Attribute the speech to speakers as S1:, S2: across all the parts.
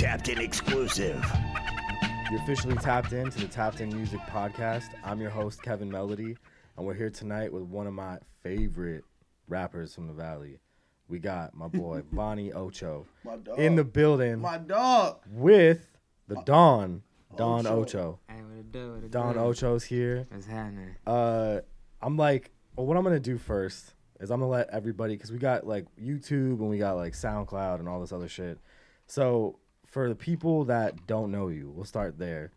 S1: Tapped in exclusive.
S2: You're officially tapped in to the Tapped In Music Podcast. I'm your host, Kevin Melody, and we're here tonight with one of my favorite rappers from the Valley. We got my boy, Vonnie Ocho,
S3: My dog.
S2: in the building
S3: My dog.
S2: with the Don, Don
S3: Ocho.
S2: Ocho.
S4: Hey, what it do? What it
S2: Don
S4: do?
S2: Ocho's here.
S4: What's happening?
S2: Uh, I'm like, well, what I'm gonna do first is I'm gonna let everybody, cause we got like YouTube and we got like SoundCloud and all this other shit. So for the people that don't know you, we'll start there.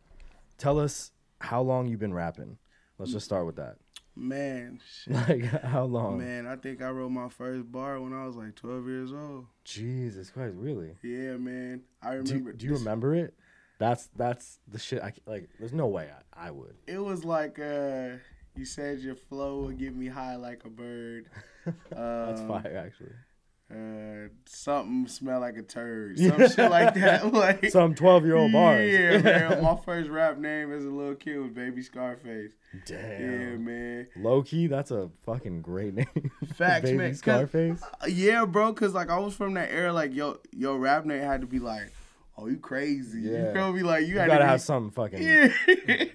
S2: Tell us how long you've been rapping. Let's just start with that.
S3: Man, shit.
S2: Like how long?
S3: Man, I think I wrote my first bar when I was like 12 years old.
S2: Jesus Christ, really?
S3: Yeah, man. I
S2: Do,
S3: remember.
S2: do you
S3: this-
S2: remember it? That's that's the shit. I like. There's no way I, I would.
S3: It was like uh, you said your flow would get me high like a bird.
S2: That's
S3: Um,
S2: fire, actually.
S3: Uh, something smell like a turd. Some shit like that. Like
S2: Some 12 year old bars.
S3: Yeah, man. My first rap name as a little kid was Baby Scarface.
S2: Damn.
S3: Yeah, man.
S2: Low key, that's a fucking great name.
S3: Facts,
S2: Baby
S3: man,
S2: Scarface.
S3: Yeah, bro, cause like I was from that era, like yo, your rap name had to be like, oh, you crazy.
S2: Yeah.
S3: You feel me? Like you,
S2: You
S3: had
S2: gotta
S3: to
S2: have
S3: be,
S2: something fucking.
S3: Yeah.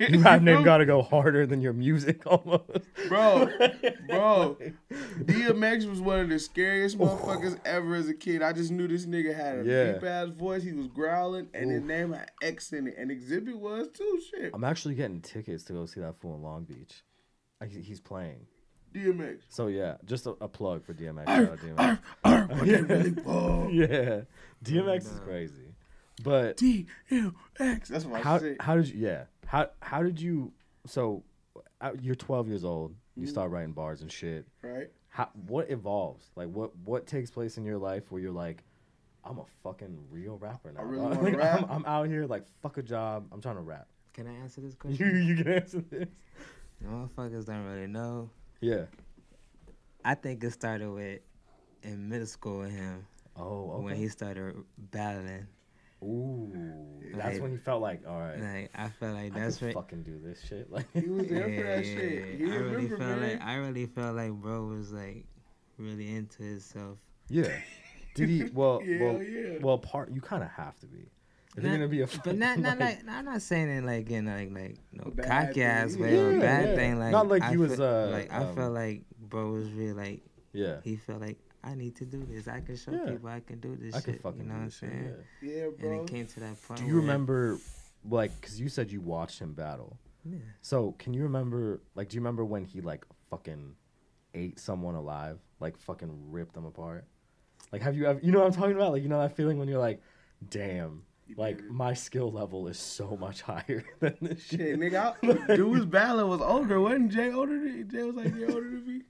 S2: Your rap name gotta go harder than your music almost.
S3: Bro, bro. DMX was one of the scariest motherfuckers ever as a kid. I just knew this nigga had a
S2: Yeah.
S3: deep ass voice. He was growling, and his name had X in it, and Xzibit was too. Shit,
S2: I'm actually getting tickets to go see that fool in Long Beach. Uh, like, He's playing.
S3: DMX.
S2: So yeah, just a, a plug for DMX. Shout DMX.
S3: Arr, what they really
S2: yeah, DMX is crazy. But
S3: DMX. That's what I
S2: how
S3: said.
S2: how did you? Yeah, how how did you? So uh, you're 12 years old. You
S3: Mm-hmm.
S2: start writing bars and shit.
S3: Right?
S2: How what evolves? Like what what takes place in your life where you're like, I'm a fucking real rapper now.
S3: I really
S2: dog."
S3: wanna
S2: Like,
S3: rap.
S2: I'm, I'm out here like fuck a job. I'm trying to rap.
S4: Can I answer this
S2: You
S4: question?
S2: you can answer this.
S4: The motherfuckers don't really know.
S2: Yeah.
S4: I think it started with in middle school with him
S2: Oh, okay.
S4: when he started battling.
S2: Ooh, that's
S4: Like-
S2: when he felt like, all right,
S4: Like I felt like that's
S2: can
S4: what.
S2: fucking do this shit. Like,
S3: He was there for that
S4: yeah,
S3: shit.
S4: yeah.
S3: He
S4: I really
S3: remember,
S4: felt
S3: man.
S4: like I really felt like bro was like really into himself.
S2: yeah. Did he? Well,
S3: Yeah,
S2: well,
S3: yeah.
S2: well. Part you kind of have to be. If you're gonna be a,
S4: But not
S2: fucking,
S4: not like I'm not saying it like in like like no cocky ass
S3: thing.
S4: way or
S2: Yeah,
S4: bad
S2: yeah.
S4: thing. Like
S2: Not like
S4: I
S2: he was,
S4: feel-
S2: uh,
S4: like I
S2: um,
S4: felt like bro was really like
S2: yeah.
S4: he felt like I need to do this. I can show
S2: Yeah.
S4: people I can do this
S2: I
S4: shit.
S2: could fucking
S4: you know
S2: do
S4: what I'm
S2: this shit.
S4: saying?
S2: Yeah.
S3: Yeah,
S4: And it came to that point.
S2: Do you
S4: where-
S2: remember, like, cause you said you watched him battle.
S4: Yeah.
S2: So can you remember, like, do you remember when he like fucking ate someone alive, like fucking ripped them apart? Like, have you ever, you know what I'm talking about? Like, you know that feeling when you're like, damn, like my skill level is so much higher than this shit.
S3: Shit, nigga, I, dude's battling was older, wasn't Jay older than Jay was like Jay older than me?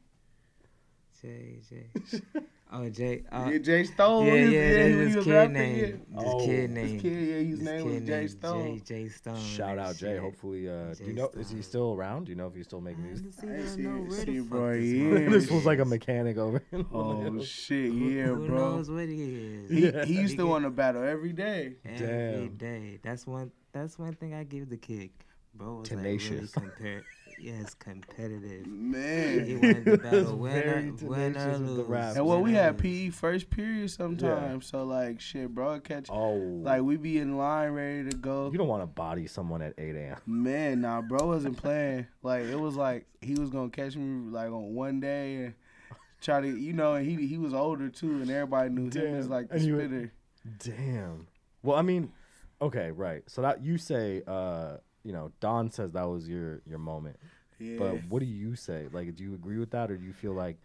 S4: Jay, Jay. Oh, Jay. Uh,
S3: yeah, Jay Stone.
S4: yeah,
S3: his,
S4: yeah,
S3: yeah,
S4: that's his kid name. His
S2: Oh,
S4: kid name.
S3: His kid, yeah, his
S4: his
S3: name was
S4: kid
S3: Jay Stone.
S4: Jay, Jay Stone.
S2: Shout out Jay.
S4: shit.
S2: Hopefully, uh, do you
S4: Jay
S2: know is he still around? Do you know if he's still making
S4: I
S2: music?
S3: I
S4: don't
S3: see-
S4: know where
S3: see,
S4: the
S3: bro,
S4: fuck this
S3: he is.
S2: this was like a mechanic over. in
S3: Oh shit,
S4: Who-
S3: yeah,
S4: who
S3: bro.
S4: knows what he is?
S3: He,
S2: Yeah.
S3: he used to want to battle every day.
S4: Every
S2: Damn.
S4: day. That's one. That's one thing I give the kid. Bro was
S2: Tenacious.
S4: like really compar- Yes, competitive. He
S3: Man.
S4: wanted to
S2: He was
S4: battle winner,
S2: very
S4: winner,
S2: tenacious
S4: lose.
S3: And well, we had. PE first period sometimes, so like shit, bro, catch
S2: Oh,
S3: like we be in line ready to go.
S2: you don't want to body someone at 8 a.m.
S3: Man, nah, bro wasn't playing. Like it was like he was gonna catch me like on one day and try to, you know, and he he was older too, and everybody knew him as like the
S2: And
S3: spitter.
S2: Damn. Well, I mean, okay, right. So that you say, uh, you know, Don says that was your your moment.
S3: Yeah.
S2: But what do you say? Like, do you agree with that, or do you feel like,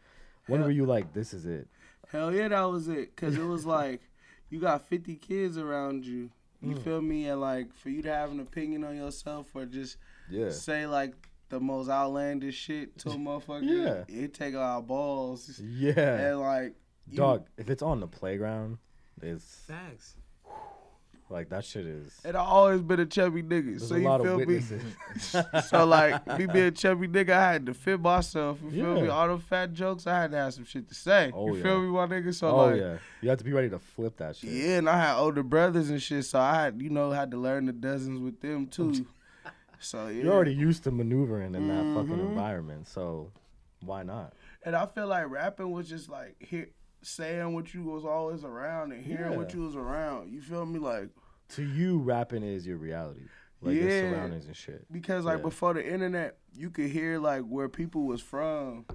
S2: when
S3: Hell-
S2: were you like, this is it?
S3: Hell yeah, that was it. Cause it was like you got fifty kids around you.
S2: Mm.
S3: You feel me? And like for you to have an opinion on yourself or just
S2: Yeah.
S3: say like the most outlandish shit to a motherfucker,
S2: Yeah.
S3: it take our balls.
S2: Yeah.
S3: And like you-
S2: Dog, if it's on the playground, it's
S4: Facts.
S2: Like that shit is.
S3: And I always been a chubby nigga,
S2: There's
S3: so you feel me? so like me being a chubby nigga, I had to fit myself. You feel me? All the fat jokes, I had to have some shit to say.
S2: Oh,
S3: you
S2: yeah.
S3: feel me, my nigga? So
S2: oh
S3: like,
S2: yeah, you have to be ready to flip that shit.
S3: yeah, and I had older brothers and shit, so I had you know had to learn the dozens with them too. So yeah,
S2: You're already used to maneuvering in that fucking
S3: Mhm.
S2: environment, so why not?
S3: and I feel like rapping was just like hear, saying what you was always around and hearing what you was around. You feel me? Like
S2: to you, rapping is your reality, like your surroundings and shit.
S3: Because like
S2: Yeah.
S3: before the internet, you could hear like where people was from.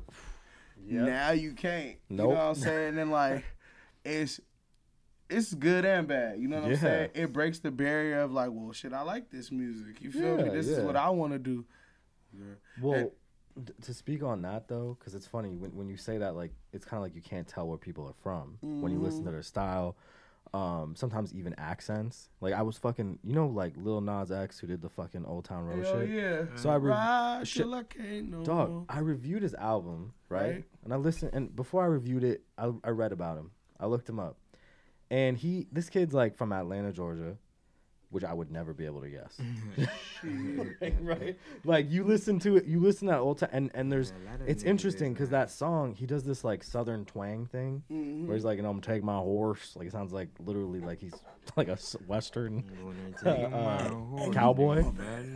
S3: Now you can't. Nope. You know what I'm saying? And like it's it's good and bad. You know what
S2: Yeah.
S3: I'm saying? It breaks the barrier of like, well, shit, I like this music. You feel me?
S2: Yeah,
S3: This is what I want to do.
S2: Well, d- to speak on that though, because it's funny when, when you say that, like it's kind of like you can't tell where people are from when you
S3: Mm-hmm.
S2: listen to their style. Um, sometimes even accents. Like I was fucking, you know, like Lil Nas X who did the fucking Old Town Road
S3: Hell
S2: shit.
S3: yeah.
S2: So I re-
S3: Ride
S2: shit-
S3: I can't no
S2: Dog,
S3: more.
S2: I reviewed his album, right?
S3: Right.
S2: And I listened, and before I reviewed it, I, I read about him. I looked him up, and he, this kid's like from Atlanta, Georgia, which I would never be able to guess. right? Like you listen to it, you listen to that old time, and and there's,
S4: Yeah, a lot of
S2: it's interesting because
S4: that.
S2: that song he does this like southern twang thing,
S3: Mhm.
S2: where he's like, you know, I'm gonna take my horse, like it sounds like literally like he's like a western
S4: uh,
S2: uh, cowboy.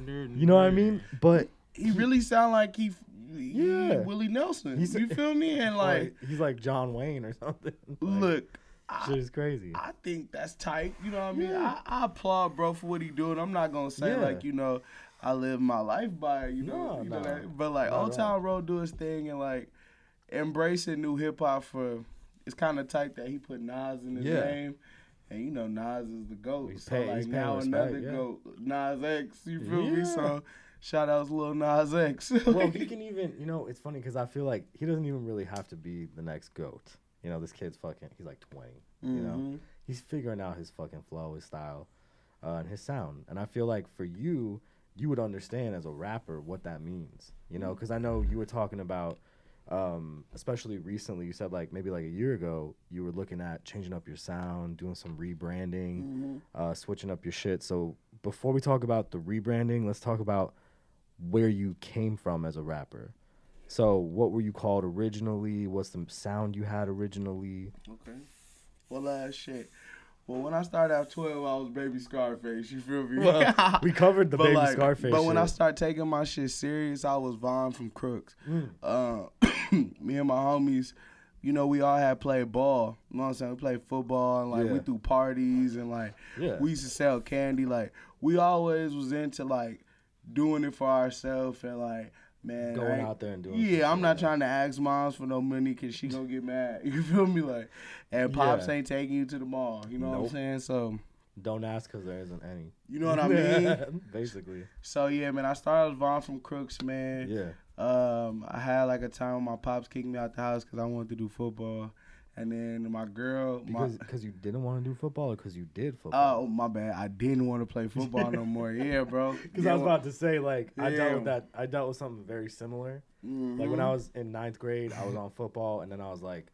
S2: You know what I mean? But
S3: He really sound like he, he
S2: Yeah.
S3: Willie Nelson.
S2: He's-
S3: you feel me? And like,
S2: like he's like John Wayne or something. Like,
S3: look, I,
S2: shit is crazy.
S3: I think that's tight. You know what I mean?
S2: Yeah.
S3: I, I applaud bro for what he doing. I'm not gonna say
S2: Yeah.
S3: like you know I live my life by it, you know,
S2: No,
S3: you know
S2: no.
S3: that- but like Old. Town Road do his thing and like embracing new hip hop for it's kind of tight that he put Nas in his
S2: Yeah.
S3: name. And you know Nas is the goat,
S2: He's
S3: so
S2: pay-
S3: like now another
S2: yeah.
S3: goat, Nas X. You feel me? So shout outs Lil Nas X.
S2: well, he can even, you know, it's funny because I feel like he doesn't even really have to be the next goat. You know, this kid's fucking, he's like 20. You know,
S3: Mhm.
S2: he's figuring out his fucking flow, his style, uh, and his sound. And I feel like for you, you would understand as a rapper what that means. You know, because I know you were talking about, um, especially recently, you said like maybe like a year ago, you were looking at changing up your sound, doing some rebranding,
S3: Mhm.
S2: uh, switching up your shit. So before we talk about the rebranding, let's talk about where you came from as a rapper. So what were you called originally? What's the sound you had originally?
S3: Okay. Well, uh, shit. Well, when I started at 12, I was baby Scarface. You feel me?
S2: Well, we covered the
S3: But,
S2: baby
S3: like,
S2: Scarface.
S3: But when I started taking my shit serious, I was Vaughn from Crooks.
S2: Mm.
S3: Uh, me and my homies, you know, we all had played ball. You know what I'm saying? We played football and like we threw parties and like
S2: Yeah.
S3: we used to sell candy. Like we always was into like doing it for ourselves and like man,
S2: going out there and doing.
S3: yeah, I'm not trying to ask moms for no money because she gonna get mad. You feel me? Like, and pops
S2: Yeah.
S3: ain't taking you to the mall. You know what I'm saying? So,
S2: Don't ask because there isn't any.
S3: you know what I mean?
S2: Basically.
S3: so yeah, man. I started Vaughn from Crooks, man.
S2: Yeah.
S3: Um, I had like a time when my pops kicked me out the house because I wanted to do football, and then my girl, my,
S2: Because because you didn't want to do football or because you did football.
S3: oh my bad, I didn't want to play football no more. Yeah, bro.
S2: Because I was about to say like I dealt with that. I dealt with something very similar.
S3: Mhm.
S2: Like when I was in ninth grade, I was on football, and then I was like,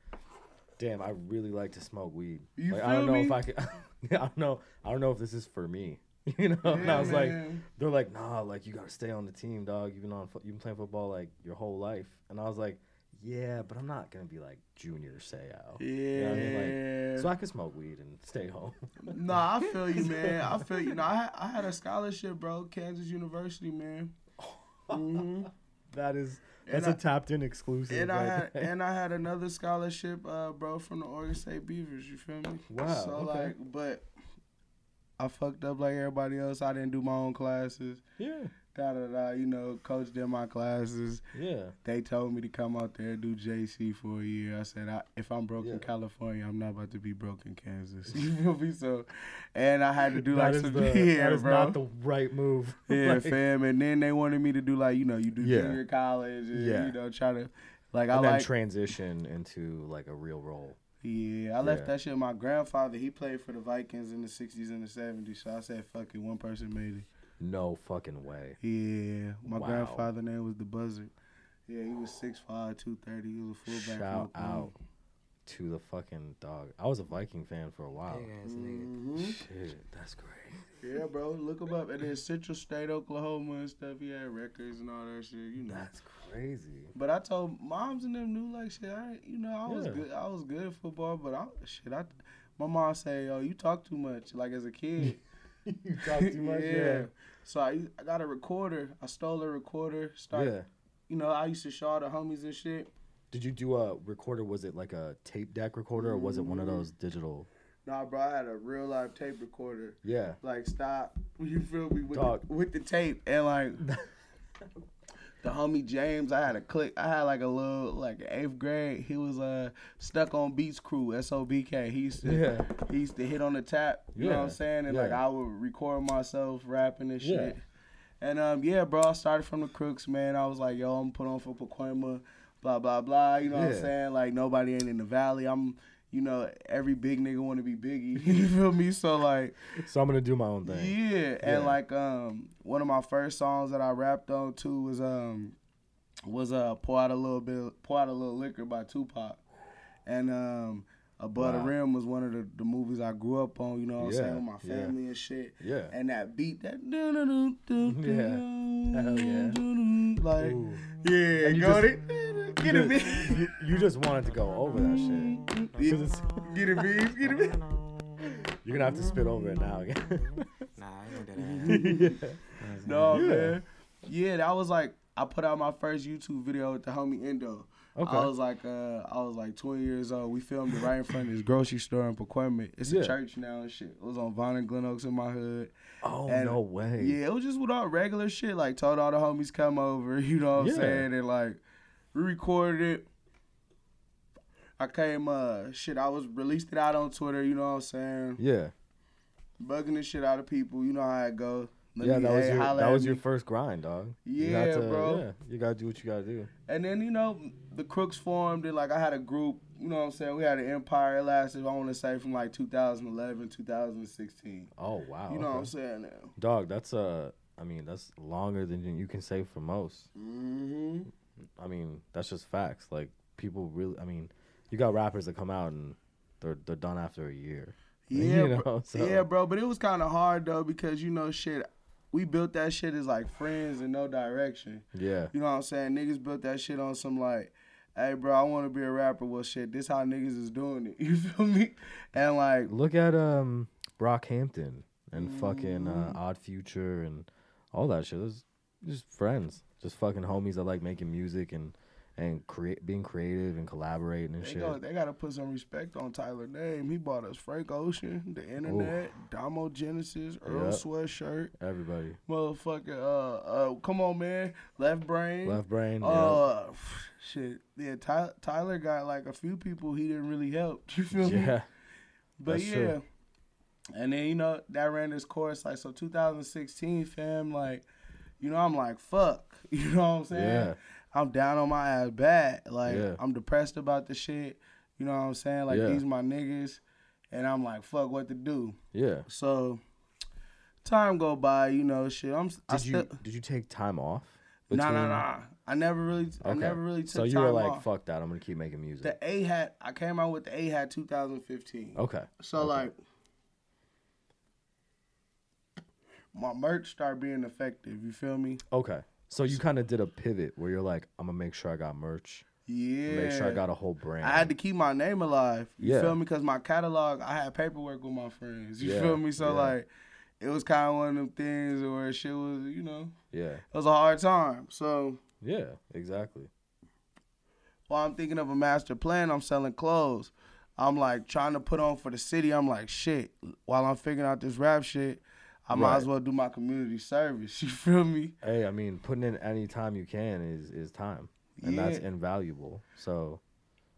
S2: "Damn, I really like to smoke weed. Like, I don't know if? I could. I don't know. I don't know if this is for me. you know." and I
S3: Yeah,
S2: was like, "They're like, nah, like you gotta stay on the team, dog. You've been on, you've been playing football like your whole life." And I was like, "Yeah, but I'm not gonna be like Junior Seau.
S3: yeah.
S2: You know I mean? Like, so I could smoke weed and stay home."
S3: Nah, I feel you, man. I feel you. No, I had, I had a scholarship, bro. Kansas University, man. hmm
S2: that is
S3: And
S2: that's
S3: I-
S2: a tapped in exclusive.
S3: And I had
S2: there.
S3: and I had another scholarship, uh, bro, from the Oregon State Beavers. You feel me?
S2: Wow,
S3: So
S2: okay.
S3: like, but I fucked up like everybody else. I didn't do my own classes.
S2: yeah,
S3: Da da da. You know, coach did my classes.
S2: yeah.
S3: They told me to come out there and do JC for a year. I said, I, if I'm broke
S2: Yeah.
S3: in California, I'm not about to be broke in Kansas. You feel me? So, and I had to do
S2: That
S3: like some
S2: the,
S3: yeah,
S2: that is
S3: bro.
S2: not the right move.
S3: Yeah,
S2: Like,
S3: fam. And then they wanted me to do like you know you do
S2: Yeah.
S3: junior college and
S2: Yeah.
S3: you know try to like I
S2: and then
S3: like
S2: transition into like a real role.
S3: yeah I left
S2: Yeah.
S3: that shit. My grandfather he played for the Vikings in the '60s and the '70s, so I said fuck it. One person made it.
S2: No fucking way.
S3: Yeah, my
S2: Wow.
S3: grandfather name was the Buzzard. Yeah, he was 6'5", 230. He was a fullback.
S2: Shout
S3: from
S2: out to the fucking dog. I was a Viking fan for a while.
S4: Big ass nigga.
S3: Mhm.
S2: Shit, that's great.
S3: Yeah, bro, look him up. And then Central State, Oklahoma and stuff. He had records and all that shit. You know.
S2: That's crazy.
S3: But I told moms and them knew like shit. I, you know, I was good. I was good at football, but I shit. I, my mom say, "Yo, you talk too much." Like as a kid.
S2: you talk too much. yeah.
S3: So I, I got a recorder. I stole a recorder. Start,
S2: Yeah.
S3: You know, I used to show all the homies and shit.
S2: Did you do a recorder? Was it like a tape deck recorder or was it one of those mm-hmm. digital?
S3: Nah, bro, I had a real life tape recorder.
S2: Yeah.
S3: Like, stop. You feel me? With, the, with the tape. And, like, the homie James, I had a click. I had, like, a little, like, eighth grade. He was uh stuck on Beats Crew, S-O-B-K. He used to,
S2: Yeah.
S3: he used to hit on the tap. You know what I'm saying? And, like. I would record myself rapping and
S2: Yeah.
S3: shit. And, um, yeah, bro, I started from the Crooks, man. I was like, yo, I'm put on for Pacoima, blah, blah, blah. You know what I'm saying? Like, nobody ain't in the valley. I'm, you know, every big nigga want to be Biggie. you feel me? So, like,
S2: So I'm gonna do my own thing.
S3: yeah, and like um one of my first songs that I rapped on too was um was uh pour out a little bit pour out a little liquor by Tupac, and um Above the Rim was one of the, the movies I grew up on. You know what I'm saying with my
S2: yeah.
S3: family and shit.
S2: Yeah.
S3: And that beat that doo doo doo doo
S2: Yeah. Hell yeah.
S3: like
S2: Ooh.
S3: yeah got
S2: just-
S3: it get
S2: you,
S3: it
S2: just,
S3: beat
S2: you, you just wanted to go over that shit.
S3: Yeah,
S2: 'Cause
S3: get it beat get it beat.
S2: You're gonna have to spit over it now again.
S4: Nah, I ain't gonna do that.
S2: yeah.
S3: No
S2: Yeah.
S3: man. Yeah, that was like I put out my first YouTube video with the homie Endo.
S2: Okay.
S3: I was like uh I was like 20 years old. We filmed it right in front of this grocery store in Pacoima. It's
S2: Yeah.
S3: a church now and shit. It was on Vaughn and Glen Oaks in my hood.
S2: Oh
S3: And-
S2: no way.
S3: Yeah, it was just with all regular shit. Like told all the homies come over, you know what
S2: Yeah.
S3: I'm saying? And like we recorded it. I came uh shit, I was released it out on Twitter, you know what I'm saying?
S2: Yeah.
S3: Bugging the shit out of people, you know how it go. Let
S2: yeah, that was your that
S3: at
S2: was your first grind, dog.
S3: Yeah,
S2: got to-
S3: bro.
S2: Yeah, you gotta do what you gotta do.
S3: And then, you know, the Crooks formed and like I had a group, you know what I'm saying? We had an empire. It lasted, I want to say, from like 2011, 2016.
S2: Oh wow.
S3: You know what. I'm saying now?
S2: Dog, that's uh I mean, that's longer than you can say for most.
S3: Mm-hmm.
S2: I mean, that's just facts. Like people really I mean, you got rappers that come out and they're they're done after a year.
S3: Yeah,
S2: You
S3: bro.
S2: know, so-
S3: yeah, bro. But it was kind of hard though because you know, shit. We built that shit as like friends in no direction.
S2: Yeah.
S3: You know what I'm saying? Niggas built that shit on some like, hey, bro, I want to be a rapper. Well, shit, this how niggas is doing it. You feel me? And like,
S2: Look at um Brockhampton and fucking
S3: Mm-hmm.
S2: uh, Odd Future and all that shit. Those just friends, just fucking homies that like making music and and create being creative and collaborating and
S3: They,
S2: shit.
S3: go, they gotta put some respect on Tyler name. He bought us Frank Ocean, the internet, Domo Genesis, Earl
S2: Yep.
S3: Sweatshirt,
S2: Everybody,
S3: motherfucker. Uh, uh, come on, man, Left Brain.
S2: left brain.
S3: Uh, shit. Yeah, Ty- Tyler got like a few people he didn't really help. You feel me?
S2: yeah,
S3: But
S2: that's
S3: yeah.
S2: true.
S3: And then you know that ran this course like so 2016, fam. Like, you know, I'm like fuck. You know what I'm saying?
S2: yeah,
S3: I'm down on my ass bad. Like
S2: Yeah.
S3: I'm depressed about the shit. You know what I'm saying? Like
S2: Yeah.
S3: these my niggas, and I'm like fuck what to do.
S2: yeah.
S3: So time go by, you know, shit. I'm I
S2: Did you
S3: still
S2: did you take time off?
S3: nah nah
S2: between-
S3: nah. I never really
S2: okay.
S3: I never really took time off.
S2: So you were like,
S3: off.
S2: fuck that. I'm gonna keep making music.
S3: The A hat I came out with the A hat 2015.
S2: okay.
S3: So
S2: Okay.
S3: like my merch started being effective. You feel me?
S2: Okay. So you kind of did a pivot where you're like, I'm gonna make sure I got merch.
S3: Yeah.
S2: Make sure I got a whole brand.
S3: I had to keep my name alive. You
S2: Yeah.
S3: feel me? Because my catalog, I had paperwork with my friends. You
S2: Yeah,
S3: feel me? So
S2: yeah.
S3: like, it was kind of one of them things where shit was, you know,
S2: yeah.
S3: it was a hard time. So
S2: Yeah. Exactly.
S3: while I'm thinking of a master plan, I'm selling clothes. I'm like trying to put on for the city. I'm like, shit. While I'm figuring out this rap shit, I might
S2: Right.
S3: as well do my community service. You feel me?
S2: Hey, I mean, putting in any time you can is is time, and that's invaluable. So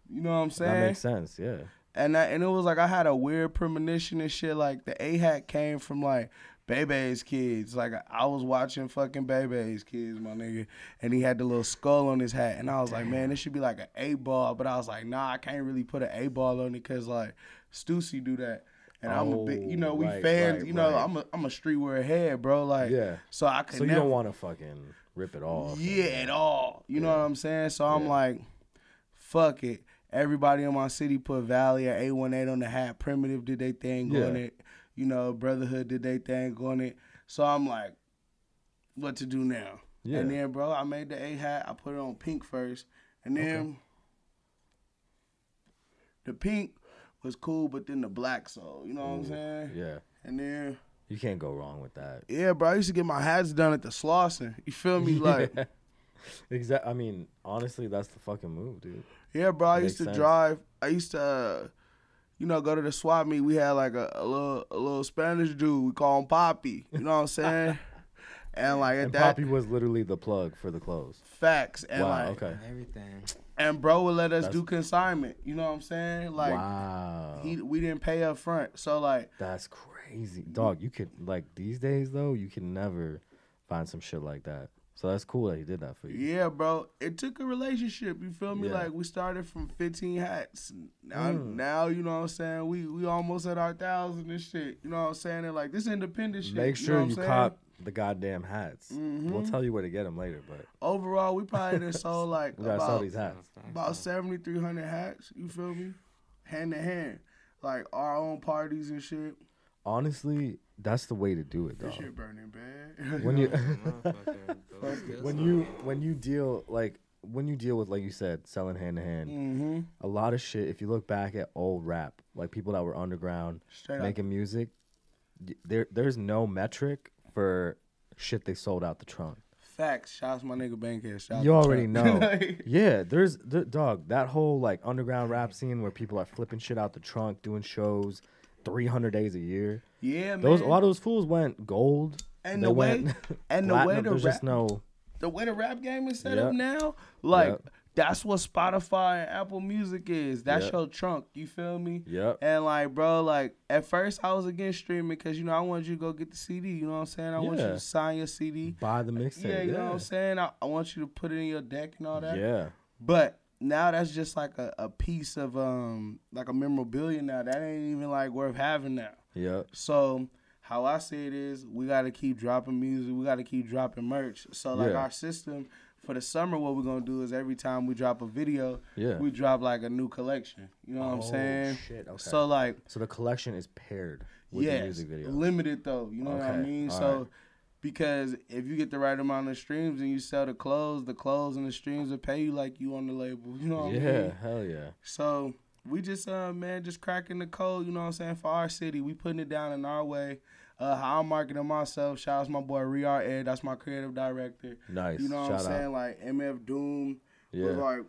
S3: You know what I'm saying?
S2: that makes sense. Yeah.
S3: And that, and it was like I had a weird premonition and shit. Like the A hat came from like Bebe's kids. Like I was watching fucking Bebe's kids, my nigga, and he had the little skull on his hat, and I was like, man, this should be like an A ball. But I was like, nah, I can't really put an A ball on it because like Stussy do that. And I'm a big, you know, oh, we
S2: Oh, right,
S3: fans,
S2: right,
S3: you know,
S2: right.
S3: I'm a I'm a streetwear head, bro. Like,
S2: Yeah.
S3: so I could
S2: So you don't want to fucking rip it off.
S3: yeah, at all. You know what I'm saying? So I'm
S2: Yeah.
S3: like, fuck it. Everybody in my city put Valley or 818 on the hat. Primitive did they thing on it. You know, Brotherhood did they thing on it. So I'm like, what to do now?
S2: Yeah.
S3: And then, bro, I made the A hat. I put it on pink first. And then the pink was cool, but then the black soul. you know what I'm saying?
S2: Yeah.
S3: And then,
S2: You can't go wrong with that.
S3: yeah, bro, I used to get my hats done at the Slauson. You feel me? Like,
S2: Exactly. I mean, honestly, that's the fucking move, dude.
S3: Yeah, bro. I
S2: Makes
S3: used to
S2: sense.
S3: drive. I used to uh, you know, go to the swap meet. We had like a, a little a little Spanish dude. We call him Poppy. You know what I'm saying? and like at
S2: And
S3: that
S2: Poppy was literally the plug for the clothes.
S3: facts and
S2: wow.
S3: like
S2: okay.
S4: Everything.
S3: And bro would let us
S2: That's-
S3: do consignment. You know what I'm saying? Like
S2: wow.
S3: he we didn't pay up front. So like
S2: That's crazy, dog. You could like these days though. You can never find some shit like that. So that's cool that he did that for you.
S3: Yeah, bro. It took a relationship. You feel me?
S2: Yeah.
S3: Like we started from 15 hats. Now,
S2: Mm.
S3: now you know what I'm saying. We we almost at our thousand and shit. You know what I'm saying? And like this independent shit.
S2: Make
S3: you
S2: sure
S3: know
S2: you
S3: what I'm
S2: cop the goddamn hats. We'll
S3: Mhm.
S2: tell you where to get them later, but
S3: Overall, we probably done sold like
S2: we
S3: about
S2: these hats.
S3: about 7,300 hats. You feel me? Hand to hand, like our own parties and shit.
S2: Honestly, that's the way to do it,
S3: This
S2: dog.
S3: shit burning bad.
S2: When you
S4: Motherfucker, those skills
S2: when you when you deal like when you deal with like you said selling hand to hand,
S3: mm-hmm.
S2: a lot of shit. If you look back at old rap, like people that were underground
S3: Straight up.
S2: making music, y- there there's no metric for shit they sold out the trunk.
S3: Facts. Shouts my nigga Bankhead. Shout
S2: You
S3: out to
S2: already
S3: Trump.
S2: know.
S3: Like,
S2: Yeah, there's the dog that whole like underground rap scene where people are flipping shit out the trunk, doing shows, three hundred days a year.
S3: yeah, man.
S2: Those a lot of those fools went gold.
S3: And the way-
S2: went
S3: and the way the
S2: there's just
S3: rap-
S2: no
S3: the way the rap game is set
S2: Yep.
S3: up now, like
S2: Yep.
S3: that's what Spotify and Apple Music is. That's
S2: Yep.
S3: your trunk. You feel me?
S2: Yep.
S3: And like, bro, like at first I was against streaming because you know I wanted you to go get the CD. You know what I'm saying? I want you to sign your CD.
S2: Buy the mixtape.
S3: Yeah, you know what. I'm saying? I, I want you to put it in your deck and all that.
S2: Yeah.
S3: But now that's just like a, a piece of um like a memorabilia now. That ain't even like worth having now.
S2: Yeah.
S3: So how I see it is we gotta keep dropping music, we gotta keep dropping merch. So like
S2: Yeah.
S3: our system for the summer, what we're gonna do is every time we drop a video,
S2: Yeah.
S3: we drop like a new collection. You know what I'm
S2: Oh,
S3: saying?
S2: shit, okay.
S3: So like
S2: So the collection is paired with
S3: yes,
S2: the music video.
S3: limited though. You know what I mean?
S2: all
S3: So
S2: right.
S3: Because if you get the right amount of streams and you sell the clothes, the clothes and the streams will pay you like you on the label. You know what I
S2: yeah, hell yeah.
S3: So we just uh man, just cracking the code, you know what I'm saying, for our city. We putting it down in our way. Uh how I'm marketing myself. Shout out to my boy Riar Ed, that's my creative director.
S2: Nice.
S3: You know what
S2: Shout
S3: I'm saying?
S2: out.
S3: Like MF Doom
S2: Yeah.
S3: was like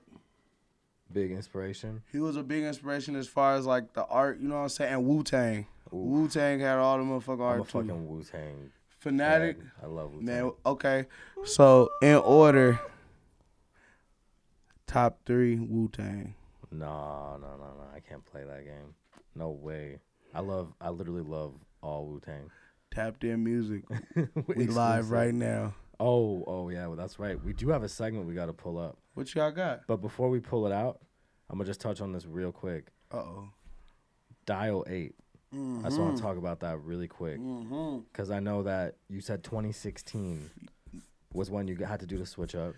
S2: Big inspiration.
S3: he was a big inspiration as far as like the art, you know what I'm saying? And Wu Tang. Wu Tang had all the motherfucking
S2: I'm
S3: art
S2: a
S3: too.
S2: fucking Wu Tang.
S3: Fanatic.
S2: I love Wu Tang.
S3: Man, okay. So in order, top three Wu Tang.
S2: No, no, no, no. I can't play that game. No way. I love. I literally love all Wu Tang.
S3: Tapped in music. We live right now.
S2: Oh, oh yeah. Well, that's right. We do have a segment we got to pull up.
S3: What y'all got?
S2: But before we pull it out, I'm gonna just touch on this real quick.
S3: Uh oh.
S2: Dial eight. I just want to talk about that really quick
S3: Mm-hmm.
S2: because I know that you said 2016 was when you had to do the switch up.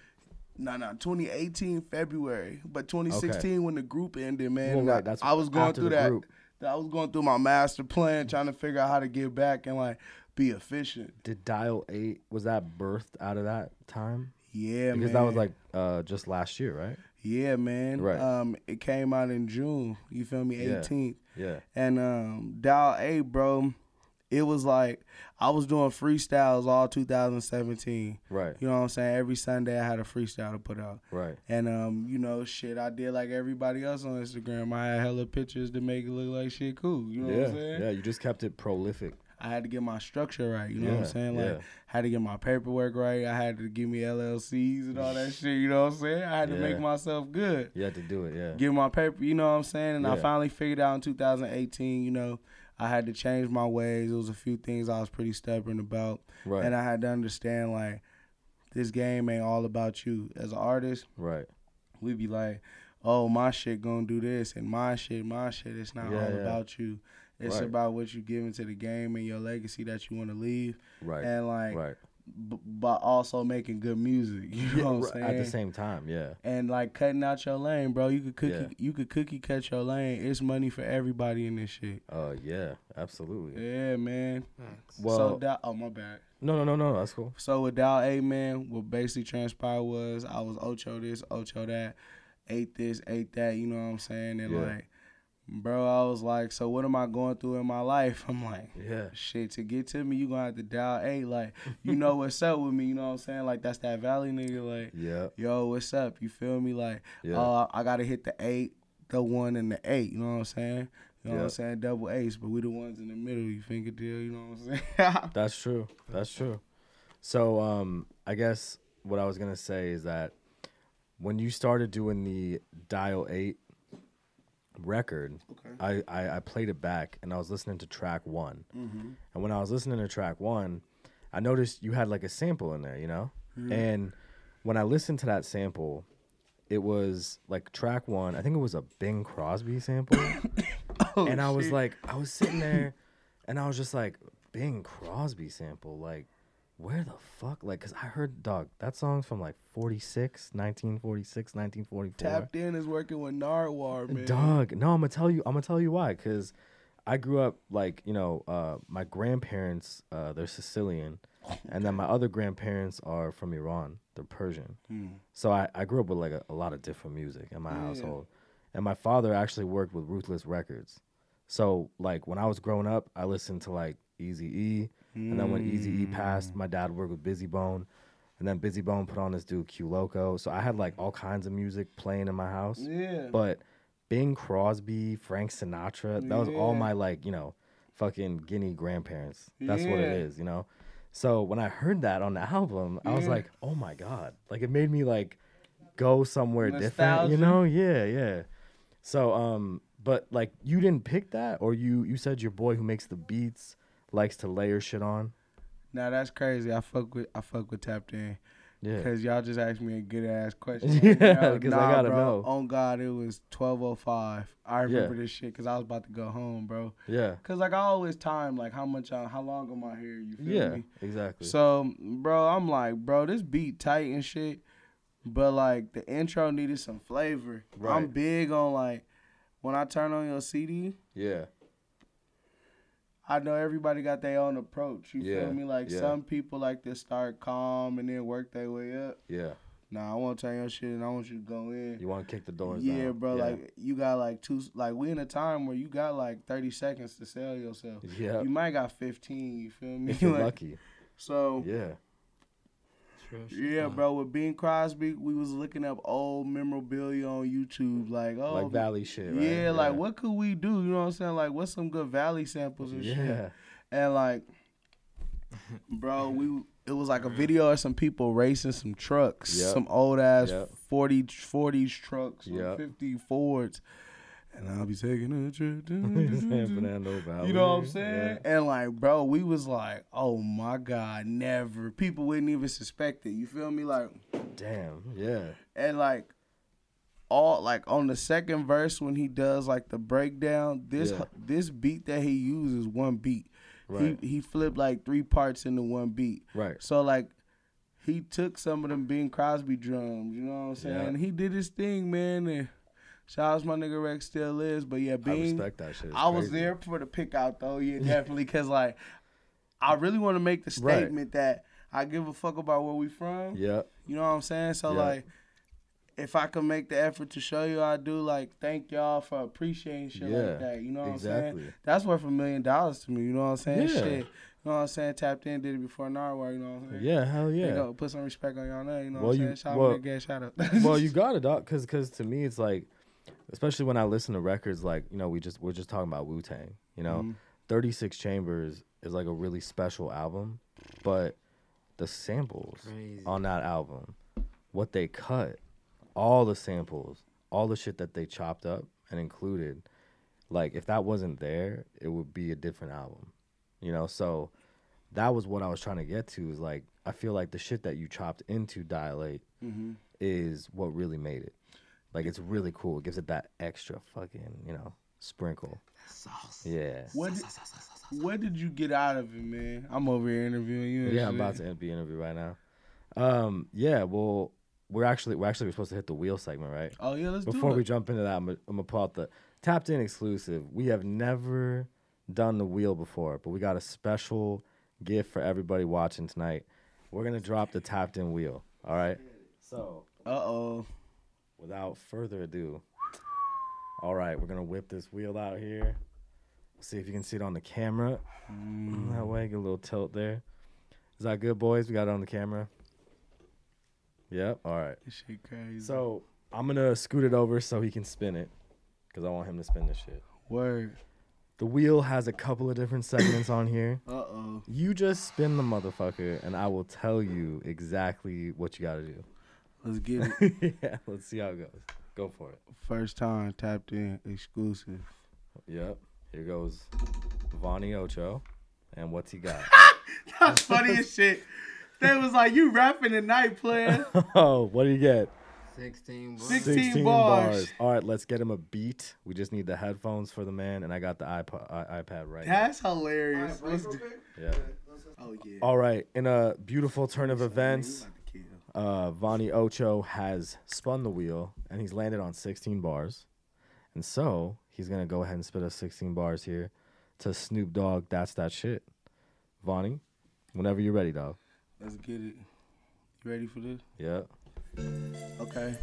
S3: No, no, 2018 February, but 2016 when the group ended, man.
S2: Well,
S3: I-
S2: right, that's
S3: I was going through that.
S2: group.
S3: I was going through my master plan, trying to figure out how to get back and like be efficient.
S2: Did Dial eight was that birthed out of that time?
S3: Yeah,
S2: Because
S3: man.
S2: that was like uh, just last year, right?
S3: Yeah, man.
S2: Right.
S3: Um, it came out in June. You feel me?
S2: Yeah.
S3: 18th.
S2: Yeah.
S3: And um, Dial A, bro, it was like I was doing freestyles all 2017.
S2: Right.
S3: You know what I'm saying? Every Sunday I had a freestyle to put out.
S2: Right.
S3: And um, you know, shit, I did like everybody else on Instagram. I had hella pictures to make it look like shit cool. You know
S2: yeah.
S3: what I'm saying?
S2: Yeah. You just kept it prolific.
S3: I had to get my structure right. You know what I'm saying? Like,
S2: yeah.
S3: had to get my paperwork right. I had to give me LLCs and all that shit. You know what I'm saying? I had to make myself good.
S2: You had to do it. Yeah.
S3: Get my paper. You know what I'm saying? And I finally figured out in 2018. You know, I had to change my ways. It was a few things I was pretty stubborn about,
S2: Right.
S3: and I had to understand like this game ain't all about you as an artist.
S2: right.
S3: we be like, oh, my shit gonna do this, and my shit, my shit. It's not
S2: Yeah,
S3: all
S2: yeah.
S3: about you. It's
S2: Right.
S3: about what you give into the game and your legacy that you want to leave,
S2: Right.
S3: and like,
S2: right.
S3: b- but also making good music. You know
S2: Yeah,
S3: what I'm saying?
S2: At the same time, yeah.
S3: and like cutting out your lane, bro. You could cookie,
S2: Yeah.
S3: you could cookie cut your lane. It's money for everybody in this shit.
S2: Uh, yeah, absolutely.
S3: Yeah, man.
S4: Facts.
S2: Well,
S3: so that, oh my bad.
S2: no, no, no, no, that's cool.
S3: So with Dial A, man, what basically transpired was I was Ocho this, Ocho that, ate this, ate that, you know what I'm saying? And
S2: Yeah.
S3: like, bro, I was like, so what am I going through in my life? I'm like,
S2: Yeah,
S3: shit, to get to me, you gonna have to dial A. Like, you know what's up with me, you know what I'm saying? Like, that's that Valley nigga, like,
S2: yeah,
S3: yo, what's up? You feel me? Like,
S2: yeah.
S3: oh, I gotta hit the eight, the one, and the eight, you know what I'm saying? You know what I'm saying? Double ace, but we the ones in the middle. You finger deal. You know what I'm saying?
S2: That's true. That's true. So, um, I guess what I was gonna say is that when you started doing the Dial Eight record,
S3: okay.
S2: I, I I played it back and I was listening to track one,
S3: Mm-hmm.
S2: and when I was listening to track one, I noticed you had like a sample in there, you know, and when I listened to that sample. It was like track one. I think it was a Bing Crosby sample.
S3: Oh,
S2: and I was like, I was sitting there, and I was just like, Bing Crosby sample, like, where the fuck, like, cause I heard, dog, that song's from like 46, 1946, 1944.
S3: Tapped in is working with Nardwuar, man.
S2: Dog, no, I'm gonna tell you, I'm gonna tell you why, cause I grew up like, you know, uh, my grandparents, uh, they're Sicilian, and then my other grandparents are from Iran, they're Persian.
S3: Hmm.
S2: So I, I grew up with like a, a lot of different music in my
S3: Yeah.
S2: household. And my father actually worked with Ruthless Records. So like when I was growing up, I listened to like Easy E. And then when Easy E passed, my dad worked with Bizzy Bone. And then Bizzy Bone put on this dude Q Loco. So I had like all kinds of music playing in my house.
S3: Yeah.
S2: But Bing Crosby, Frank Sinatra, that was all my like, you know, fucking guinea grandparents. That's what it is, you know? So when I heard that on the album, I was like, oh my God. Like it made me like go somewhere different. You know? Yeah, yeah. So um, but like you didn't pick that or you you said your boy who makes the beats likes to layer shit on?
S3: Now that's crazy. I fuck with I fuck with tapped in.
S2: Yeah.
S3: Cause y'all just asked me a good ass question.
S2: Yeah,
S3: Yo,
S2: 'cause I gotta know.
S3: On God, it was twelve oh five. I remember this shit because I was about to go home, bro.
S2: Yeah.
S3: Cause like I always time like how much I, how long am I here? You feel
S2: Yeah,
S3: me?
S2: exactly.
S3: So, bro, I'm like, bro, this beat tight and shit, but like the intro needed some flavor.
S2: Right.
S3: I'm big on like when I turn on your CD,
S2: yeah.
S3: I know everybody got their own approach. You
S2: Yeah,
S3: feel me? Like
S2: yeah.
S3: some people like to start calm and then work their way up.
S2: Yeah.
S3: Nah, I want to tell your shit and I want you to go in.
S2: You want to kick the doors
S3: Yeah,
S2: down.
S3: bro. Like you got like two. Like we in a time where you got like thirty seconds to sell yourself.
S2: yeah.
S3: You might got fifteen. You feel me?
S2: If you're
S3: Like,
S2: lucky.
S3: So
S2: Yeah.
S4: True
S3: yeah,
S4: dog.
S3: bro. With Bing Crosby, we was looking up old memorabilia on YouTube. Like oh,
S2: Like Valley shit, right?
S3: yeah, like what could we do? You know what I'm saying? Like what's some good Valley samples and shit?
S2: Yeah.
S3: And like, bro, we it was like a video of some people racing some trucks,
S2: Yep.
S3: some old ass
S2: Yep.
S3: 40 40s trucks,
S2: Yep.
S3: 50 Fords. And I'll be taking a trip. to-
S2: San Fernando Valley.
S3: You know what I'm saying?
S2: Yeah.
S3: And like, bro, we was like, oh my God, never. People wouldn't even suspect it. You feel me? Like,
S2: Damn. Yeah.
S3: and like, all like on the second verse when he does like the breakdown, this
S2: Yeah.
S3: this beat that he uses one beat.
S2: Right.
S3: He he flipped like three parts into one beat.
S2: Right.
S3: So like he took some of them Bing Crosby drums, you know what I'm saying?
S2: Yeah.
S3: He did his thing, man. And shout out to my nigga Rex still is. But yeah,
S2: I respect that shit.
S3: I was there for the pick out though, yeah, definitely. Cause like I really want to make the
S2: Right.
S3: statement that I give a fuck about where we from.
S2: Yeah.
S3: You know what I'm saying? So
S2: Yeah.
S3: like if I can make the effort to show you I do, like thank y'all for appreciating shit
S2: Yeah,
S3: like that. You know what I'm saying? That's worth a million dollars to me. You know what I'm saying?
S2: Yeah.
S3: Shit. You know what I'm saying? Tapped in, did it before Nardwuar. You know what I'm saying?
S2: Yeah. Hell
S3: You
S2: yeah.
S3: know, put some respect on y'all name. You know
S2: Well,
S3: what I'm
S2: you-
S3: saying? Shout
S2: well-
S3: out again. Shout out.
S2: well, you got it, dog. Cause, cause to me, it's like, especially when I listen to records, like you know, we just we're just talking about Wu Tang. You know,
S3: Mhm.
S2: Thirty Six Chambers is like a really special album, but the samples
S4: Crazy.
S2: on that album, what they cut, all the samples, all the shit that they chopped up and included, like if that wasn't there, it would be a different album. You know, so that was what I was trying to get to is like I feel like the shit that you chopped into Dilate
S3: Mhm.
S2: is what really made it. Like it's really cool. It gives it that extra fucking, you know, sprinkle.
S4: Sauce.
S2: Yeah.
S3: What
S4: sauce.
S3: What did you get out of it, man? I'm over here interviewing you. and
S2: Yeah, I'm about to be interviewed right now. Um, yeah, well, we're actually we're actually supposed to hit the wheel segment, right?
S3: Oh yeah, let's do it.
S2: Before we jump into that, I'm gonna, I'm gonna pull out the tapped in exclusive. We have never done the wheel before, but we got a special gift for everybody watching tonight. We're gonna drop the tapped in wheel. All right. So
S3: Uh oh.
S2: Without further ado, all right, we're gonna whip this wheel out here. See if you can see it on the camera. That way, get a little tilt there. Is that good, boys? We got it on the camera. Yep. All right.
S3: This shit crazy.
S2: So I'm gonna scoot it over so he can spin it, cause I want him to spin this shit.
S3: word.
S2: The wheel has a couple of different segments on here.
S3: Uh oh.
S2: You just spin the motherfucker, and I will tell you exactly what you got to do.
S3: Let's get it.
S2: yeah, let's see how it goes. Go for it.
S3: First time tapped in exclusive.
S2: Yep. Here goes Vonnie Ocho, and what's he got?
S3: That's funny as shit. They was like, you rapping tonight, player.
S2: oh, what do you get?
S4: 16 boys.
S3: Six- 16 bars.
S2: All right, let's get him a beat. We just need the headphones for the man, and I got the iPod, I, iPad right. now.
S3: That's hilarious. Let's do-
S2: Yeah.
S3: oh yeah.
S2: All right. In a beautiful turn of events, uh, Vonnie Ocho has spun the wheel and he's landed on 16 bars. And so he's going to go ahead and spit us 16 bars here to Snoop Dogg. That's that shit. Vonnie, whenever you're ready, dog.
S3: Let's get it. You ready for this?
S2: Yeah.
S3: Okay.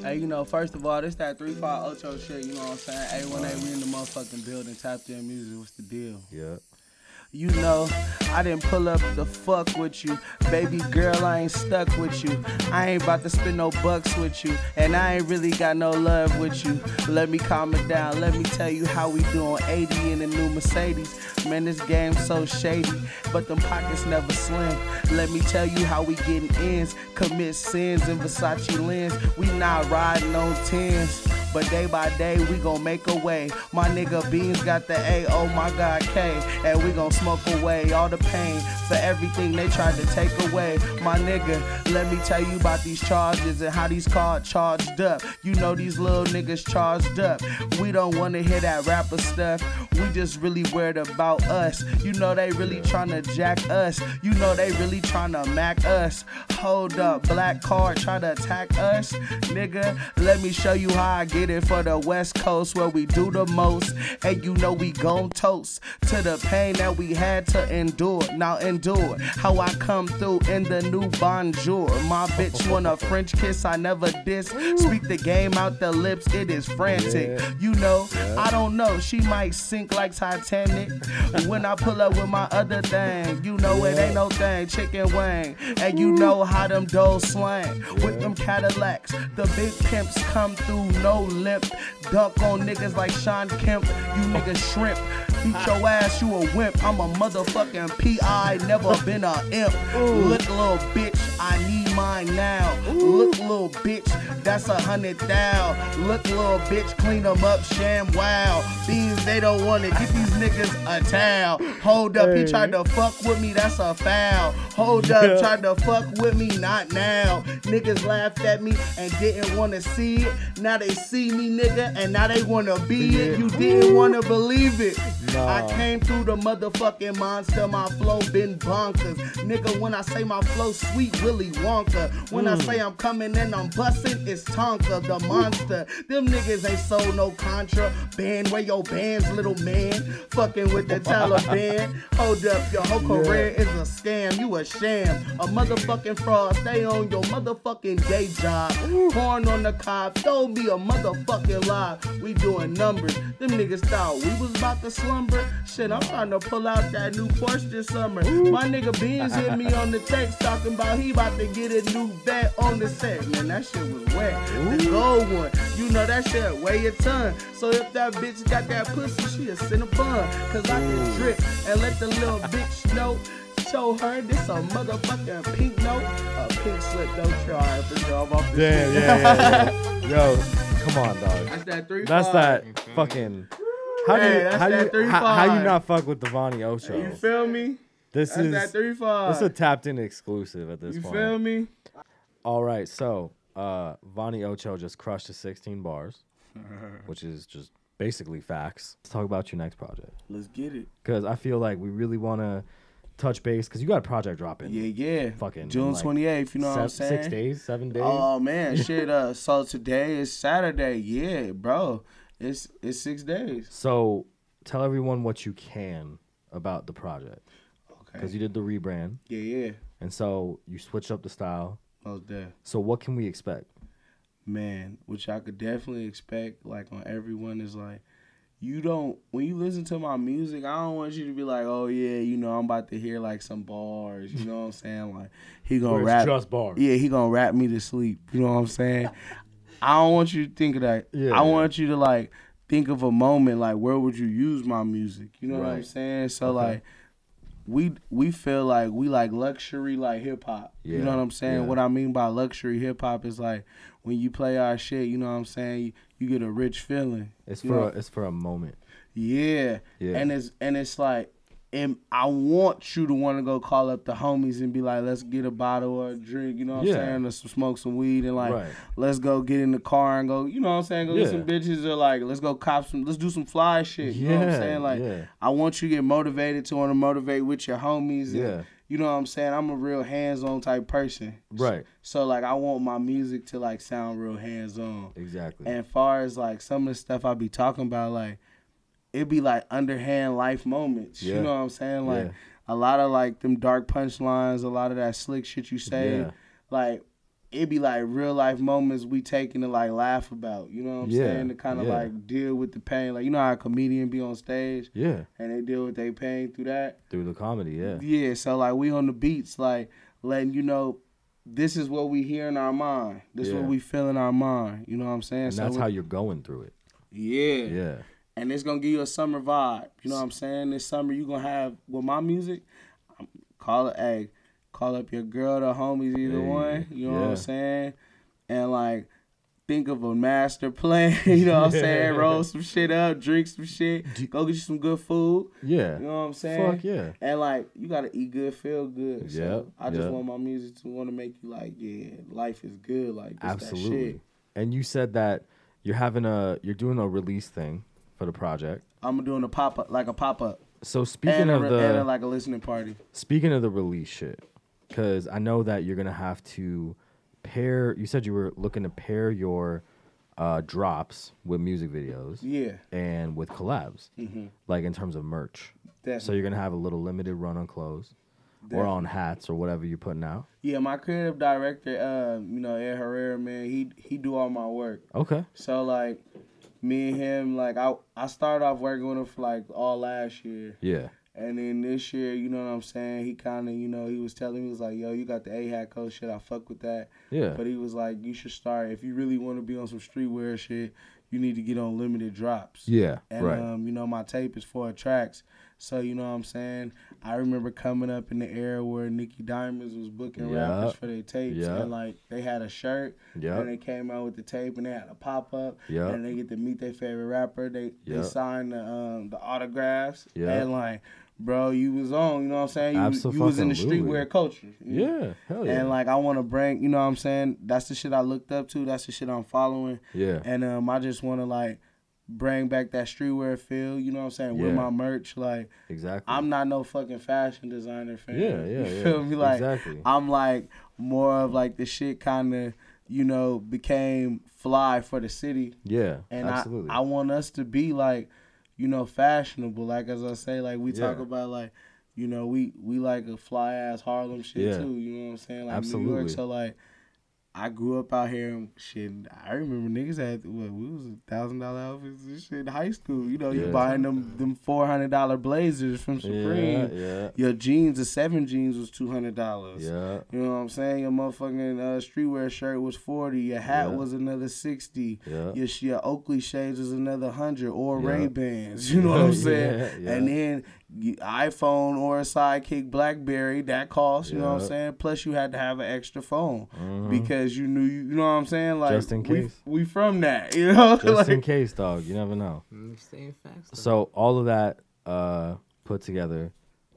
S3: Hey, you know, first of all, this that three five Ocho shit. You know what I'm saying? Hey, when they we in the motherfucking building, tapped in music. What's the deal?
S2: Yeah.
S3: You know, I didn't pull up the fuck with you. Baby girl, I ain't stuck with you. I ain't about to spend no bucks with you. And I ain't really got no love with you. Let me calm it down. Let me tell you how we doing 80 in the new Mercedes. Man, this game so shady, but them pockets never slim. Let me tell you how we getting ends. Commit sins in Versace lens. We not riding on tens. But day by day, we gon' make a way. My nigga Beans got the A, oh my God, K. And we gon' smoke away all the pain for everything they tried to take away. My nigga, let me tell you about these charges and how these cars charged up. You know these little niggas charged up. We don't wanna hear that rapper stuff. We just really worried about us. You know they really tryna jack us. You know they really tryna mac us. Hold up, black card try to attack us. Nigga, let me show you how I get it for the West Coast where we do the most. And you know we gon' toast to the pain that we had to endure. Now endure how I come through in the new bonjour. My bitch want a French kiss, I never diss. Speak the game out the lips, it is frantic.
S2: Yeah.
S3: You know, I don't know, she might sink like Titanic. When I pull up with my other thing, you know it ain't no thing, chicken wing. And you know how them doors slang with them Cadillacs. The big pimps come through no lip. Dunk on niggas like Shawn Kemp. You niggas shrimp. Beat your ass, you a wimp. I'm a motherfucking PI, never been a imp. Look, little bitch, I need mine now. Look, little bitch, that's a hundred thou. Look, little bitch, clean them up, sham wow. Beans, they don't wanna get these niggas a towel. Hold up, he tried to fuck with me, that's a foul. Hold up,
S2: Yeah.
S3: tried to fuck with me, not now. Niggas laughed at me and didn't wanna see it. Now they see me, nigga, and now they wanna be it. You didn't wanna believe it.
S2: Nah.
S3: I came through the motherfucking monster. My flow been bonkers. Nigga, when I say my flow sweet, Willy Wonka. When I hmm. say I'm coming and I'm busting, it's Tonka, the monster. Them niggas ain't sold no contra. Band, where your bands, little man? Fucking with the Taliban. Hold up, your whole career is a scam. You a sham. A motherfucking fraud. Stay on your motherfucking day job. Porn on the cop. Don't be a motherfucking lie. We doing numbers. Them niggas thought we was about to slumber. Shit, I'm trying to pull out that new Porsche this summer. My nigga Beans hit me on the text talking about he about to get a new vet on the set. Man, that shit was wet. The gold one. You know that shit weigh a ton. So if that bitch got that pussy, she a cinnabon. Cause I can drip and let the little bitch know. Show her this a motherfucking pink note. A pink slip, don't try if it's off the
S2: Damn, yeah, yeah, yeah. Yo, come on, dog.
S3: That's that three
S2: That's
S3: five.
S2: that fucking. How do you how
S3: that
S2: you
S3: three
S2: how, how you not fuck with the Vonnie Ocho?
S3: You feel me?
S2: This
S3: That's
S2: is
S3: that three five.
S2: this is a tapped in exclusive at this
S3: you
S2: point.
S3: You feel me?
S2: All right, so uh, Vonnie Ocho just crushed to 16 bars, which is just basically facts. Let's talk about your next project
S3: Let's get it.
S2: because I feel like we really want to touch base because you got a project dropping.
S3: Yeah, yeah.
S2: Fucking
S3: June
S2: like
S3: twenty eighth. You know what I'm saying?
S2: Six days, seven days.
S3: Oh man, shit. Uh, so today is Saturday. Yeah, bro. It's it's six days.
S2: so tell everyone what you can about the project because you did the rebrand,
S3: Yeah, yeah.
S2: and so you switched up the style.
S3: Most there.
S2: So what can we expect?
S3: Man, which I could definitely expect, like on everyone, is like, you don't when you listen to my music, I don't want you to be like, oh yeah, you know, I'm about to hear like some bars. You know what I'm saying? Like he gonna rap.
S2: just bars.
S3: Yeah, he gonna rap me to sleep. You know what I'm saying? I don't want you to think of that.
S2: Yeah.
S3: I want you to like think of a moment like where would you use my music? You know what I'm saying? So
S2: Okay.
S3: like we we feel like we like luxury like hip hop. You know what I'm saying?
S2: yeah.
S3: What I mean by luxury hip hop is like when you play our shit, you know what I'm saying? You, you get a rich feeling.
S2: It's for
S3: know-
S2: a, it's for a moment.
S3: Yeah.
S2: Yeah.
S3: And it's and it's like and I want you to want to go call up the homies and be like, let's get a bottle or a drink, you know what
S2: Yeah.
S3: I'm saying? Or some smoke some weed and like
S2: Right.
S3: let's go get in the car and go, you know what I'm saying? Go get some bitches or like let's go cop some let's do some fly shit. You know what I'm
S2: Yeah,
S3: saying? Like
S2: yeah.
S3: I want you to get motivated to want to motivate with your homies. and,
S2: Yeah.
S3: you know what I'm saying? I'm a real hands on type person.
S2: Right.
S3: So like I want my music to like sound real hands on.
S2: Exactly.
S3: And far as like some of the stuff I be talking about, like it be like underhand life moments.
S2: Yeah.
S3: You know what I'm saying? Like
S2: Yeah.
S3: a lot of like them dark punchlines, a lot of that slick shit you say.
S2: Yeah.
S3: Like it'd be like real life moments we taking to like laugh about. You know what I'm
S2: Yeah,
S3: saying? To kind of
S2: yeah.
S3: like deal with the pain. Like you know how a comedian be on stage
S2: yeah.
S3: and they deal with their pain through that.
S2: Through the comedy. Yeah.
S3: Yeah, so like we on the beats, like letting you know this is what we hear in our mind. This is what we feel in our mind. You know what I'm saying?
S2: And
S3: so
S2: that's how you're going through it.
S3: Yeah.
S2: Yeah.
S3: And it's gonna give you a summer vibe. You know what I'm saying? This summer you gonna have with my music, call it hey, call up your girl, the homies, either
S2: Hey,
S3: one. You know what. I'm saying? And like think of a master plan. you know what I'm saying? Roll some shit up, drink some shit, go get you some good food.
S2: Yeah.
S3: You know what I'm saying?
S2: Fuck yeah.
S3: And like you gotta eat good, feel good. So
S2: Yep,
S3: I just
S2: yep.
S3: want my music to want to make you like, yeah, life is good. Like
S2: Absolutely.
S3: shit.
S2: And you said that you're having a you're doing a release thing for the project.
S3: I'm doing a pop up, like a pop up,
S2: So speaking of the
S3: and a, like a listening party.
S2: speaking of the release shit, because I know that you're gonna have to pair. You said you were looking to pair your uh, drops with music videos
S3: Yeah,
S2: and with collabs,
S3: mm-hmm.
S2: like in terms of merch.
S3: definitely.
S2: So you're gonna have a little limited run on clothes or on hats or whatever you're putting out.
S3: Yeah, my creative director, uh, you know, Ed Herrera, man, he he do all my work.
S2: Okay.
S3: So like, me and him, like, I I started off working with him for like all last year,
S2: Yeah.
S3: and then this year, you know what I'm saying? He kind of, you know, he was telling me, he was like, yo, you got the A hat coat shit, I fuck with that.
S2: Yeah.
S3: But he was like, you should start if you really want to be on some streetwear shit. You need to get on limited drops.
S2: Yeah.
S3: And
S2: right.
S3: um, you know, my tape is four tracks. So you know what I'm saying? I remember coming up in the era where Nicki Diamonds was booking
S2: Yeah.
S3: rappers for their tapes
S2: Yeah.
S3: and like they had a shirt
S2: Yep.
S3: and they came out with the tape and they had a pop up
S2: Yep.
S3: and they get to meet their favorite rapper. They they
S2: Yep.
S3: sign the um the autographs
S2: Yep.
S3: and like bro, you was on, you know what I'm saying? You, was- you was in the streetwear culture. you know?
S2: yeah. Hell yeah.
S3: And like I want to bring, you know what I'm saying? That's the shit I looked up to. That's the shit I'm following.
S2: yeah.
S3: And um, I just want to like bring back that streetwear feel. You know what I'm saying? With my merch, like
S2: exactly.
S3: I'm not no fucking fashion designer fan.
S2: Yeah, yeah,
S3: You
S2: yeah.
S3: feel me? Like
S2: Exactly.
S3: I'm like more of like the shit kind of you know became fly for the city,
S2: yeah.
S3: and
S2: absolutely.
S3: I I want us to be like you know fashionable. Like as I say, like we talk about like. You know, we we like a fly ass Harlem shit
S2: Yeah.
S3: too. You know what I'm saying? Like New
S2: Absolutely.
S3: York. So like, I grew up out here and shit. I remember niggas had what we was a thousand dollar outfits and shit in high school. You know, you
S2: Yeah.
S3: buying them them four hundred dollar blazers from Supreme.
S2: yeah. Yeah.
S3: Your jeans, the seven jeans was two hundred dollars.
S2: Yeah.
S3: You know what I'm saying? Your motherfucking uh, streetwear shirt was forty. Your hat
S2: Yeah.
S3: was another sixty.
S2: Yeah.
S3: Your your Oakley shades was another hundred or. Ray Bans. You know what I'm saying? And then iPhone or a Sidekick BlackBerry that cost. You know what I'm saying? Plus you had to have an extra phone
S2: Mhm.
S3: because you knew you, you know what I'm saying? Like
S2: Just in case.
S3: we from that. You know?
S2: Just in case, dog. You never know.
S4: Facts.
S2: So all of that uh, put together,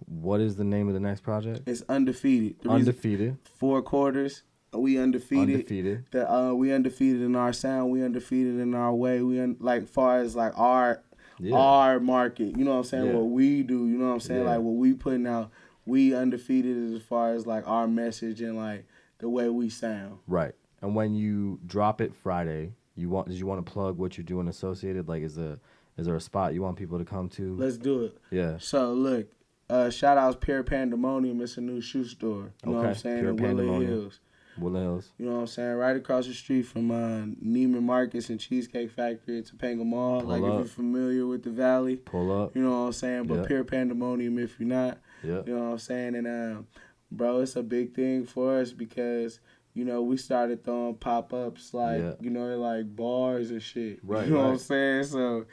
S2: what is the name of the next project?
S3: it's undefeated. The reason-
S2: Undefeated.
S3: four quarters. We undefeated.
S2: Undefeated.
S3: The, uh, we undefeated in our sound. We undefeated in our way. We un- like far as like our
S2: Yeah.
S3: our market. You know what I'm saying?
S2: Yeah.
S3: What we do. You know what I'm saying?
S2: Yeah.
S3: Like what we putting out. We undefeated as far as like our message and like the way we sound.
S2: Right. And when you drop it Friday, you want did you want to plug what you're doing associated? Like is a is there a spot you want people to come to?
S3: Let's do it.
S2: yeah.
S3: So look, uh, shout outs Pure Pandemonium. It's a new shoe store. You know what I'm saying?
S2: Pure
S3: in Willow
S2: Pandemonium.
S3: Hills.
S2: Woodland Hills.
S3: You know what I'm saying? Right across the street from uh, Neiman Marcus and Cheesecake Factory at Topanga Mall.
S2: Pull
S3: like if you're familiar with the Valley.
S2: Pull up.
S3: You know what I'm saying? But
S2: Yeah.
S3: pure pandemonium if you're not.
S2: Yeah.
S3: You know what I'm saying? And um, bro, it's a big thing for us because you know, we started throwing pop ups like
S2: Yeah.
S3: you know, like bars and shit.
S2: Right,
S3: You know what I'm saying? So,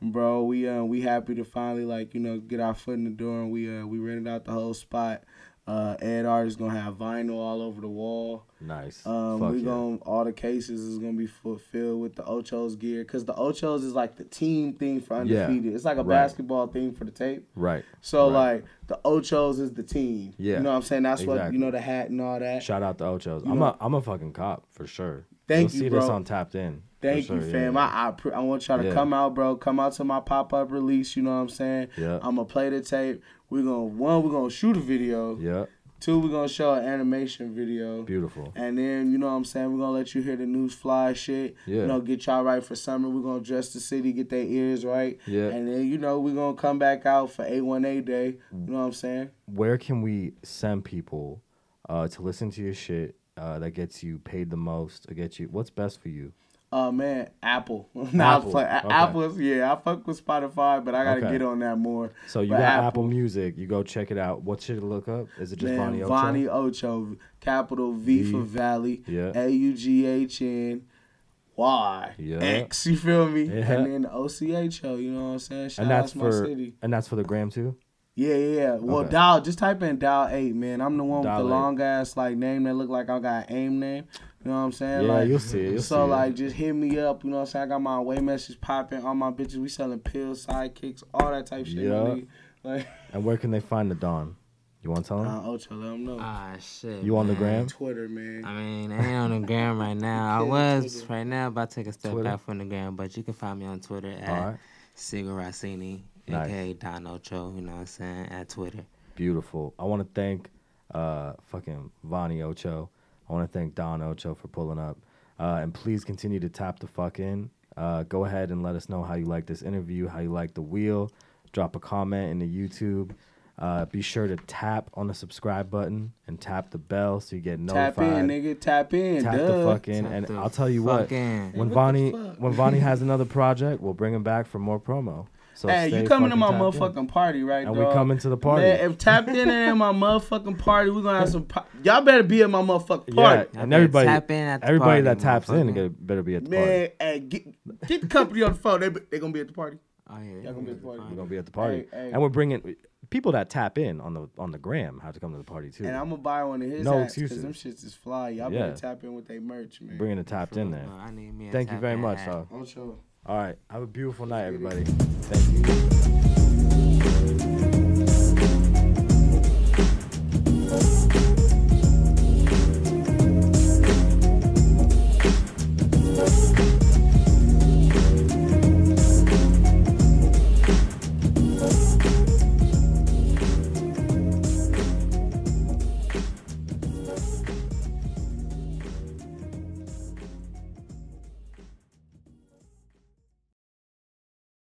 S3: bro, we uh we happy to finally like you know get our foot in the door and we uh we rented out the whole spot. Uh, Ed Art is gonna have vinyl all over the wall.
S2: Nice.
S3: Um,
S2: Fuck
S3: we
S2: yeah.
S3: going all the cases is gonna be fulfilled with the Ochos gear because the Ochos is like the team thing for
S2: Yeah.
S3: undefeated. It's like a
S2: Right.
S3: basketball thing for the tape.
S2: Right.
S3: So
S2: Right.
S3: like the Ochos is the team.
S2: Yeah.
S3: You know what I'm saying? That's what you know the hat and all that.
S2: Shout out to Ochos.
S3: You
S2: I'm
S3: know-
S2: a I'm a fucking cop for sure.
S3: Thank
S2: You'll
S3: you,
S2: see this
S3: bro.
S2: on Tapped In.
S3: Thank you, fam.
S2: yeah.
S3: I I, I want y'all to
S2: Yeah.
S3: come out, bro. Come out to my pop up release. You know what I'm saying?
S2: Yeah.
S3: I'm gonna play the tape. We're gonna one. We're gonna shoot a video.
S2: Yeah.
S3: Two. We're gonna show an animation video.
S2: Beautiful.
S3: And then, you know what I'm saying, we're gonna let you hear the news fly shit.
S2: Yeah.
S3: You know, get y'all right for summer. We're gonna dress the city, get their ears right.
S2: Yeah.
S3: And then, you know, we're gonna come back out for A1A day. You know what I'm saying?
S2: Where can we send people uh, to listen to your shit uh, that gets you paid the most or gets you what's best for you?
S3: Uh man, Apple. nah,
S2: Apple,
S3: Apple.
S2: okay.
S3: Apple is yeah, I fuck with Spotify, but I gotta
S2: Okay.
S3: get on that more.
S2: So you
S3: But
S2: got Apple. Music, you go check it out. What should it look up? Is it just
S3: Man,
S2: Vonnie Ocho?
S3: Vonnie Ocho, capital V,
S2: V.
S3: for Valley,
S2: Yeah.
S3: A U G H N Y
S2: Yeah.
S3: X. You feel me?
S2: Yeah.
S3: And then the O C H O. You know what I'm saying? Shout
S2: and that's
S3: out to my
S2: for
S3: city.
S2: and that's for the gram too.
S3: Yeah, yeah, yeah. Well,
S2: Okay.
S3: dial. Just type in dial eight, man. I'm the one
S2: Dial
S3: with the
S2: eight.
S3: long ass like name that look like I got aim name. You know what I'm saying?
S2: Yeah,
S3: like,
S2: you'll see it, you'll
S3: so
S2: see it.
S3: like, just hit me up. You know what I'm saying? I got my away message popping. All my bitches, we selling pills, sidekicks, all that type shit.
S2: Yeah.
S3: Like,
S2: And where can they find the Don? You want to tell them?
S3: uh, Ocho, let them know.
S4: Ah, shit.
S2: you on the gram?
S3: Twitter, man.
S4: I mean, I ain't on the gram right now. I was
S3: Twitter.
S4: right now about to take a step
S2: Twitter.
S4: back from the gram, but you can find me on Twitter at
S2: All right.
S4: Sigur Rossini,
S2: Nice.
S4: aka Don Ocho. You know what I'm saying? At Twitter.
S2: Beautiful. I want to thank uh fucking Vonnie Ocho. I want to thank Don Ocho for pulling up. Uh, and please continue to tap the fuck in. Uh, go ahead and let us know how you like this interview, how you like the wheel. Drop a comment in the YouTube. Uh, be sure to tap on the subscribe button and tap the bell so you get notified.
S3: Tap in, nigga. Tap in.
S2: Tap
S3: duh.
S2: the fuck in,
S4: Tap
S2: and I'll tell you what.
S4: in.
S2: When
S3: What
S2: Vonnie when Vonnie has another project, we'll bring him back for more promo. So
S3: hey, you coming to my
S2: tapped in.
S3: motherfucking party, right,
S2: And
S3: dog?
S2: we coming to the party.
S3: Man, if tapped in at my motherfucking party, we gonna have some. Po- Y'all better be at my motherfucking
S2: Yeah,
S3: party.
S2: and everybody,
S4: tap in at the
S2: everybody
S4: party,
S2: that taps in get- better be at the party.
S3: Man, hey, get, get the company on the phone. They they gonna be at the party.
S4: Oh yeah.
S3: Y'all gonna be at the party.
S2: We're gonna be at the party,
S3: Hey, hey.
S2: and we're bringing people that tap in on the on the gram have to come to the party too.
S3: And I'm gonna buy one of his
S2: No
S3: hats because them shits is fly. Y'all
S2: Yeah.
S3: better tap in with their merch, man.
S2: bringing the tapped in there.
S4: Bro, I need me a
S2: Thank you very much,
S4: hat.
S2: dog.
S3: I'm sure.
S2: All right, have a beautiful night, everybody. Thank you.